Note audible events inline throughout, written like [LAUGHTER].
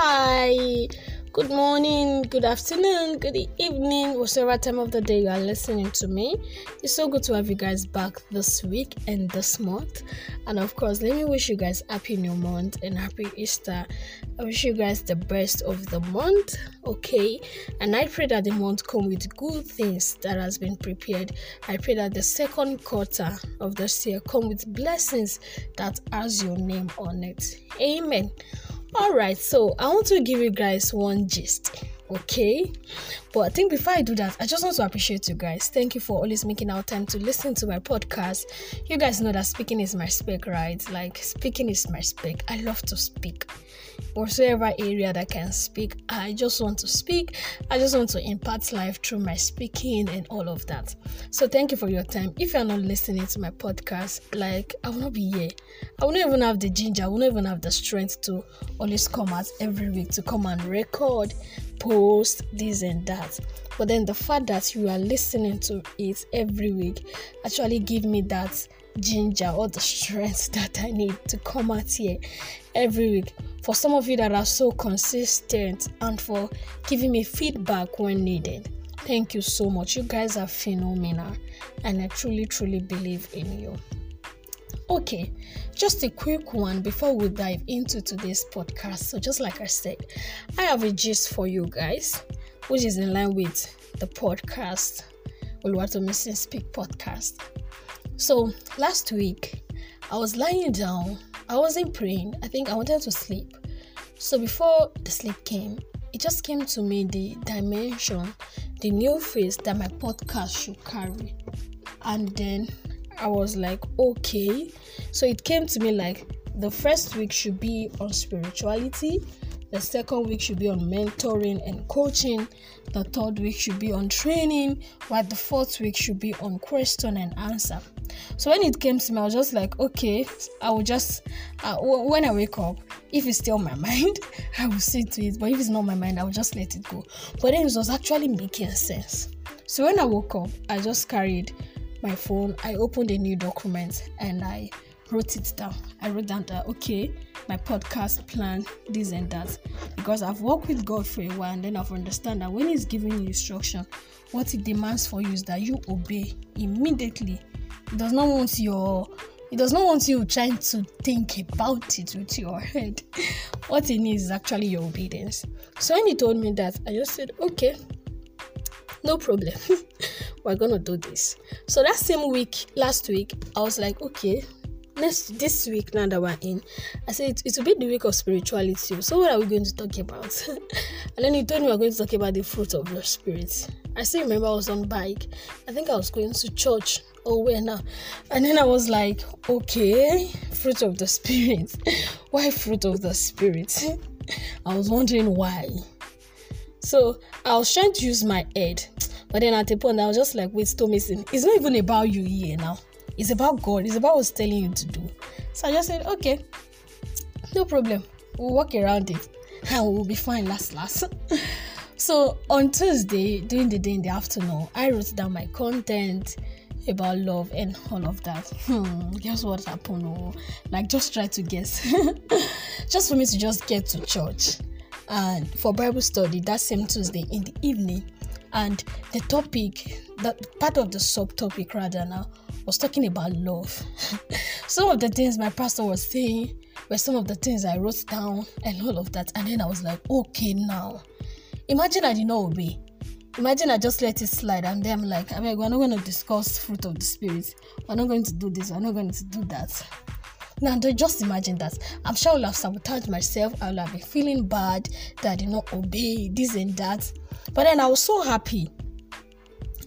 Hi, good morning, good afternoon, good evening, whatever time of the day you are listening to me. It's so good to have you guys back this week and this month. And of course, let me wish you guys happy new month and happy Easter. I wish you guys the best of the month, okay? And I pray that the month come with good things that has been prepared. I pray that the second quarter of this year come with blessings that has your name on it. Amen. All right, so I want to give you guys one gist, okay? But I think before I do that, I just want to appreciate you guys. Thank you for always making our time to listen to my podcast. You guys know that speaking is my spec, right? Like speaking is my spec. I love to speak. Whatsoever area that can speak, I just want to speak. I just want to impart life through my speaking and all of that. So thank you for your time. If you're not listening to my podcast, like I will not be here. I will not even have the ginger, I will not even have the strength to always come out every week to come and record, post this and that. But then the fact that you are listening to it every week actually give me that ginger all the strength [LAUGHS] that I need to come out here every week. For some of you that are so consistent and for giving me feedback when needed. Thank you so much. You guys are phenomenal and I truly, truly believe in you. Okay, just a quick one before we dive into today's podcast. So, just like I said, I have a gist for you guys, which is in line with the podcast, Oluwatomisin Speak podcast. So, last week, I was lying down, I wasn't praying, I think I wanted to sleep. So, before the sleep came, it just came to me the dimension, the new face that my podcast should carry. And then I was like, okay. So it came to me like the first week should be on spirituality, the second week should be on mentoring and coaching, the third week should be on training, while the fourth week should be on question and answer. So when it came to me, I was just like, okay, I will just, uh, when I wake up, if it's still my [LAUGHS] mind, I will see to it. But if it's not my mind, I will just let it go. But then it was actually making sense. So when I woke up, I just carried my phone, I opened a new document and I wrote it down. I wrote down that okay, my podcast plan, this and that. Because I've worked with God for a while and then I've understand that when He's giving you instruction, what He demands for you is that you obey immediately. He does not want your he does not want you trying to think about it with your head. [LAUGHS] What it needs is actually your obedience. So when he told me that, I just said, okay, no problem. [LAUGHS] We're gonna do this. So that same week, last week, I was like, okay, next this week now that we're in, I said it, it will be the week of spirituality. So what are we going to talk about? [LAUGHS] and then he told me we are going to talk about the fruit of the spirit. I still remember I was on bike. I think I was going to church or where now? And then I was like, okay, fruit of the spirit. [LAUGHS] why fruit of the spirit? I was wondering why. So I was trying to use my head, but then at a point I was just like, wait, missing. It's not even about you here now. It's about God. It's about what's telling you to do. So I just said, okay, no problem. We'll walk around it [LAUGHS] and we'll be fine last last. [LAUGHS] so on Tuesday, during the day in the afternoon, I wrote down my content about love and all of that. Hmm, guess what happened? Oh, like just try to guess. [LAUGHS] just for me to just get to church and for Bible study that same Tuesday in the evening. And the topic, that part of the subtopic rather now, was talking about love. [LAUGHS] some of the things my pastor was saying were some of the things I wrote down and all of that. And then I was like, okay, now. Imagine I did not obey. Imagine I just let it slide and then I'm like, I we're not going to discuss fruit of the spirit. We're not going to do this. We're not going to do that. Now, just imagine that. I'm sure I will have sabotaged myself. I will have been feeling bad that I did not obey this and that. But then I was so happy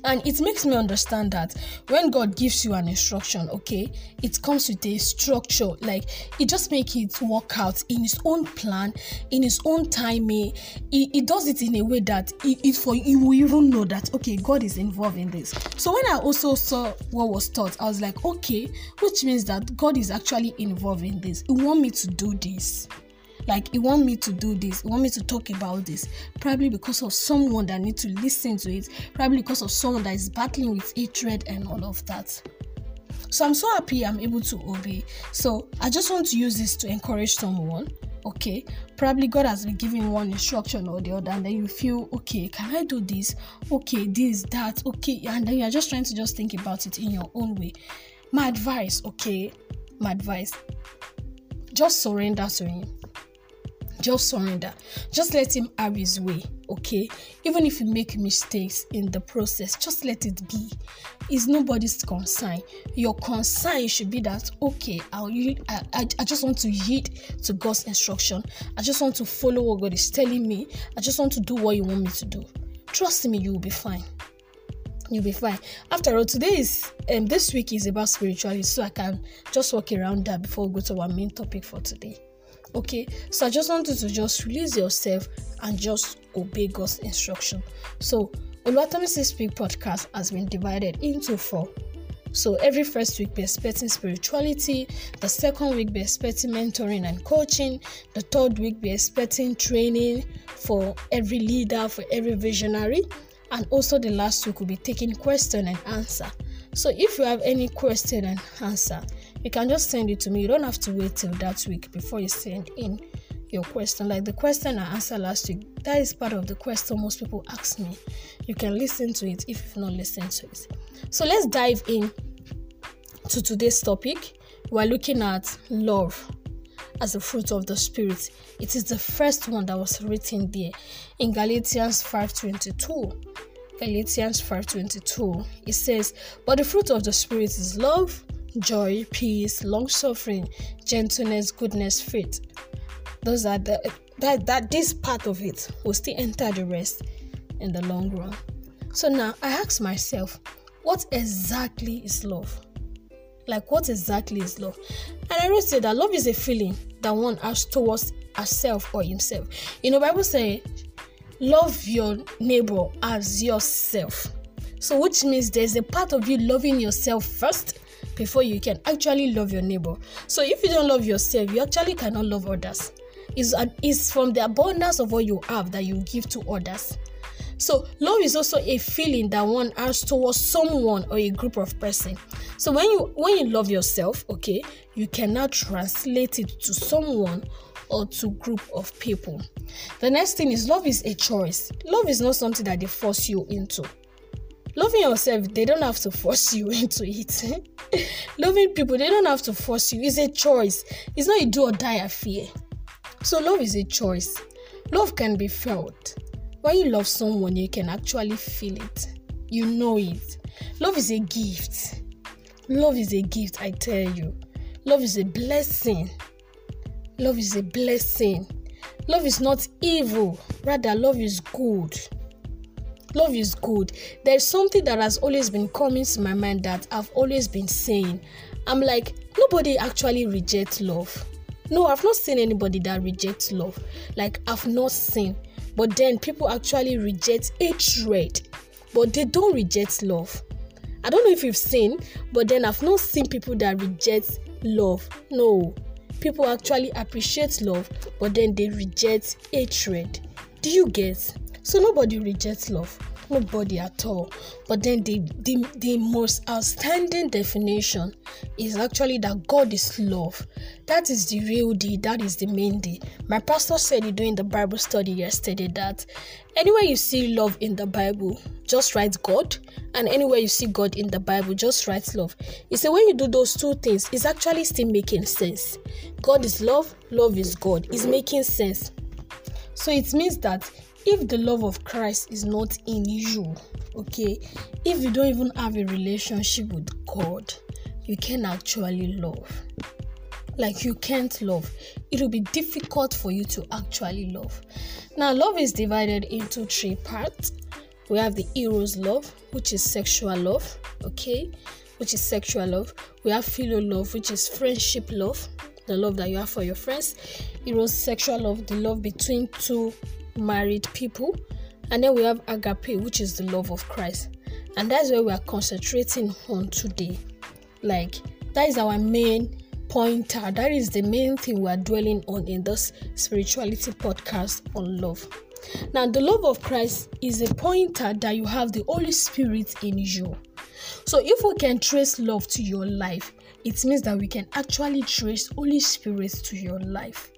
and it makes me understand that when god gives you an instruction okay it comes with a structure. Like it just makes it work out in his own plan in his own timing. He, he does it in a way that it for you will even know that okay god is involved in this. So when i also saw what was taught i was like okay which means that god is actually involved in this. He want me to do this like you want me to do this you want me to talk about this probably because of someone that need to listen to it probably because of someone that is battling with hatred and all of that. So i'm so happy i'm able to obey. So i just want to use this to encourage someone okay? Probably god has been giving one instruction or the other and then you feel okay can i do this? Okay this that okay and then you're just trying to just think about it in your own way. My advice okay? My advice just surrender to him just surrender. Just let him have his way okay? Even if you make mistakes in the process just let it be. It's nobody's concern. Your concern should be that okay i'll I, I, I just want to heed to god's instruction. I just want to follow what god is telling me. I just want to do what you want me to do. Trust me you will be fine. You'll be fine. After all today is um this week is about spirituality so i can just walk around that before we go to our main topic for today okay so i just wanted to just release yourself and just obey god's instruction. So Oluwatomisin Speak podcast has been divided into four. So every first week we're expecting spirituality. The second week we're expecting mentoring and coaching. The third week we're expecting training for every leader for every visionary. And also the last week will be taking question and answer. So if you have any question and answer you can just send it to me. You don't have to wait till that week before you send in your question. Like the question I answered last week, that is part of the question most people ask me. You can listen to it if you've not listened to it. So let's dive in to today's topic. We're looking at love as a fruit of the spirit. It is the first one that was written there in Galatians 5:22. Galatians 5:22. It says, "But the fruit of the spirit is love, joy, peace, long suffering, gentleness, goodness, faith. Those are the that that this part of it will still enter the rest in the long run. So now I ask myself, what exactly is love? Like what exactly is love? And I wrote say that love is a feeling that one has towards herself or himself. You know, Bible say, love your neighbor as yourself. So which means there's a part of you loving yourself first before you can actually love your neighbor. So if you don't love yourself, you actually cannot love others. It's, it's from the abundance of what you have that you give to others. So love is also a feeling that one has towards someone or a group of person. So when you when you love yourself, okay, you cannot translate it to someone or to group of people. The next thing is love is a choice. Love is not something that they force you into loving yourself they don't have to force you [LAUGHS] into it. Loving people they don't have to force you. It's a choice. It's not a do or die affair. So love is a choice. Love can be felt. When you love someone you can actually feel it. You know it. Love is a gift. Love is a gift i tell you. Love is a blessing. Love is a blessing. Love is not evil. Rather love is good love is good. There's something that has always been coming to my mind that i've always been saying. I'm like nobody actually rejects love. No i've not seen anybody that rejects love. Like i've not seen. But then people actually reject hatred but they don't reject love. I don't know if you've seen but then i've not seen people that reject love. No people actually appreciate love but then they reject hatred. Do you get so nobody rejects love. Nobody at all. But then the, the, the most outstanding definition is actually that God is love. That is the real deal. That is the main deal. My pastor said it during the Bible study yesterday that anywhere you see love in the Bible, just write God. And anywhere you see God in the Bible, just write love. He said when you do those two things, it's actually still making sense. God is love, love is God. It's making sense. So it means that if the love of Christ is not in you, okay, if you don't even have a relationship with God, you can actually love. Like you can't love, it will be difficult for you to actually love. Now, love is divided into three parts. We have the eros love, which is sexual love, okay, which is sexual love. We have philo love, which is friendship love, the love that you have for your friends. Eros sexual love, the love between two married people. And then we have agape, which is the love of Christ. And that's where we are concentrating on today. Like, that is our main pointer. That is the main thing we are dwelling on in this spirituality podcast on love. Now, the love of Christ is a pointer that you have the Holy Spirit in you. So, if we can trace love to your life, it means that we can actually trace Holy Spirit to your life.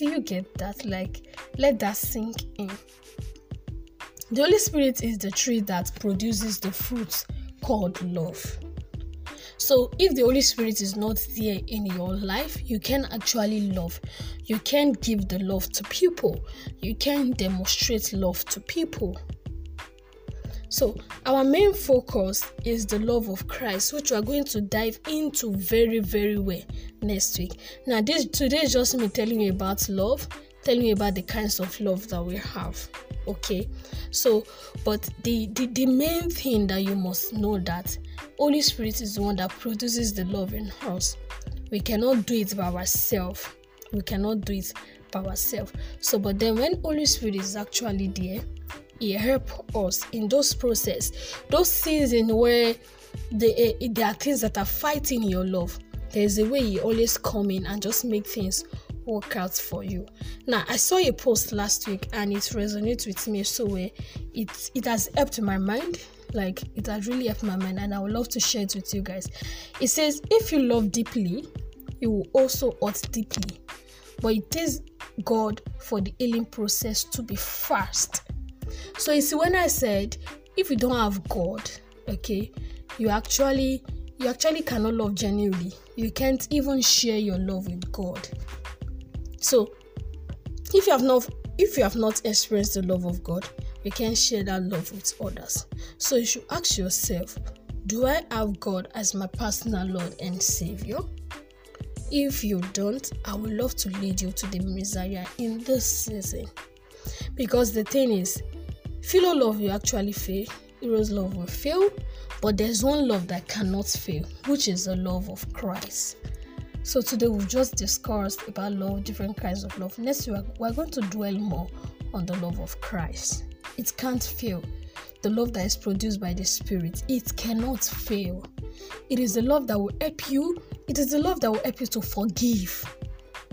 Do you get that? Like, let that sink in. The Holy Spirit is the tree that produces the fruit called love. So, if the Holy Spirit is not there in your life, you can actually love. You can give the love to people. You can demonstrate love to people. So, our main focus is the love of Christ, which we are going to dive into very, very well next week. Now, this today is just me telling you about love, telling you about the kinds of love that we have okay? So but the, the the main thing that you must know that holy spirit is the one that produces the love in us. We cannot do it by ourselves. We cannot do it by ourselves. So but then when holy spirit is actually there he help us in those process those seasons where uh, there are things that are fighting your love there's a way he always come in and just make things work out for you. Now, I saw a post last week and it resonates with me so. It it has helped my mind. Like it has really helped my mind, and I would love to share it with you guys. It says, if you love deeply, you will also hurt deeply. But it God for the healing process to be fast. So you see, when I said if you don't have God, okay, you actually you actually cannot love genuinely. You can't even share your love with God. So, if you have not if you have not experienced the love of God, you can't share that love with others. So you should ask yourself, do I have God as my personal Lord and Savior? If you don't, I would love to lead you to the Messiah in this season. Because the thing is, philo love will actually fail, Eros love will fail, but there's one love that cannot fail, which is the love of Christ. So today we've just discussed about love, different kinds of love. Next week we're going to dwell more on the love of Christ. It can't fail. The love that is produced by the Spirit, it cannot fail. It is the love that will help you. It is the love that will help you to forgive.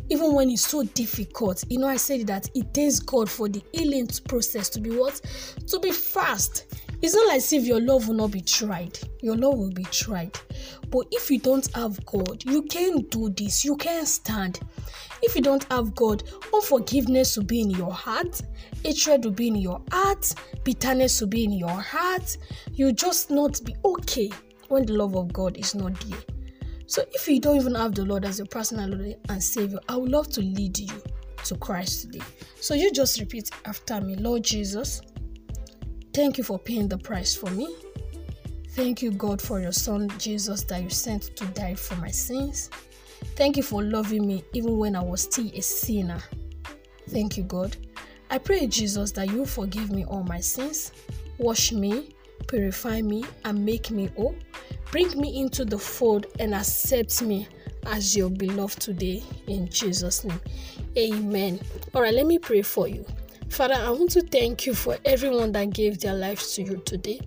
Even when it's so difficult, you know, I said that it takes God for the healing process to be what? To be fast. It's not like if your love will not be tried. Your love will be tried. But if you don't have God, you can't do this. You can't stand. If you don't have God, unforgiveness will be in your heart, hatred will be in your heart, bitterness will be in your heart. You just not be okay when the love of God is not there. So if you don't even have the Lord as your personal Lord and Savior, I would love to lead you to Christ today. So you just repeat after me, Lord Jesus. Thank you for paying the price for me. Thank you, God, for your Son Jesus that you sent to die for my sins. Thank you for loving me even when I was still a sinner. Thank you, God. I pray, Jesus, that you forgive me all my sins, wash me, purify me, and make me whole. Bring me into the fold and accept me as your beloved today in Jesus' name. Amen. All right, let me pray for you. Father, I want to thank you for everyone that gave their lives to you today.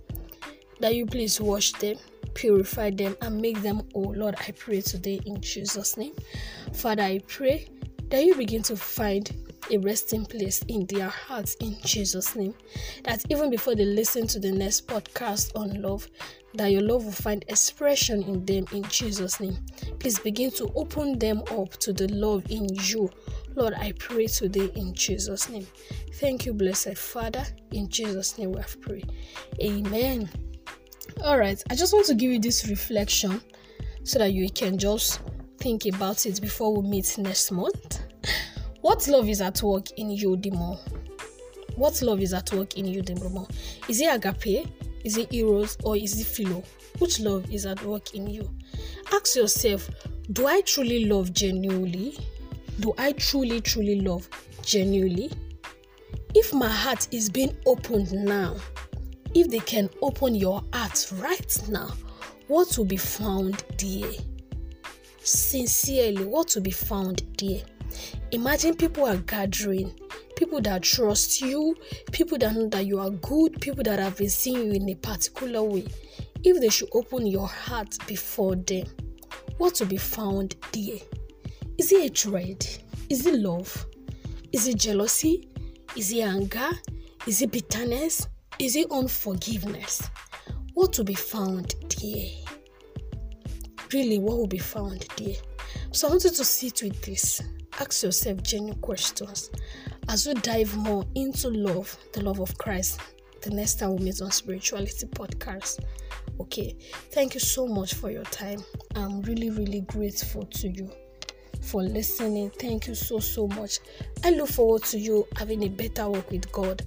That you please wash them, purify them, and make them whole. Lord, I pray today in Jesus' name. Father, I pray that you begin to find a resting place in their hearts in Jesus' name. That even before they listen to the next podcast on love, that your love will find expression in them in Jesus' name. Please begin to open them up to the love in you. Lord, I pray today in Jesus' name. Thank you, blessed Father. In Jesus' name we have prayed. Amen. All right, I just want to give you this reflection so that you can just think about it before we meet next month. What love is at work in you the more? What love is at work in you the more? Is it agape? Is it eros or is it philo? Which love is at work in you? Ask yourself, do I truly love genuinely? Do I truly, truly love genuinely? If my heart is being opened now, if they can open your heart right now, what will be found there? Sincerely, what will be found there? Imagine people are gathering, people that trust you, people that know that you are good, people that have been seeing you in a particular way. If they should open your heart before them, what will be found there? Is it hatred? Is it love? Is it jealousy? Is it anger? Is it bitterness? Is it unforgiveness? What will be found there? Really, what will be found there? So I want you to sit with this ask yourself genuine questions as we dive more into love, the love of Christ. The next time we meet on Spirituality Podcast. Okay, thank you so much for your time. I'm really, really grateful to you for listening. Thank you so, so much. I look forward to you having a better walk with God.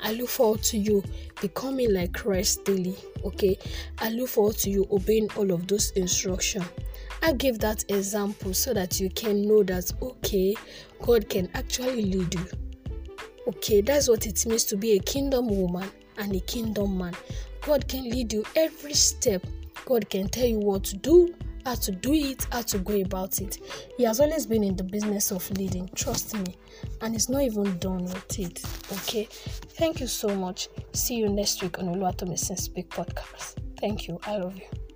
I look forward to you becoming like Christ daily. Okay, I look forward to you obeying all of those instructions. I give that example so that you can know that okay, God can actually lead you. Okay, that's what it means to be a kingdom woman and a kingdom man. God can lead you every step. God can tell you what to do, how to do it, how to go about it. He has always been in the business of leading, trust me, and he's not even done with it. Okay, thank you so much. See you next week on Oluwatomisin Speak podcast. Thank you. I love you.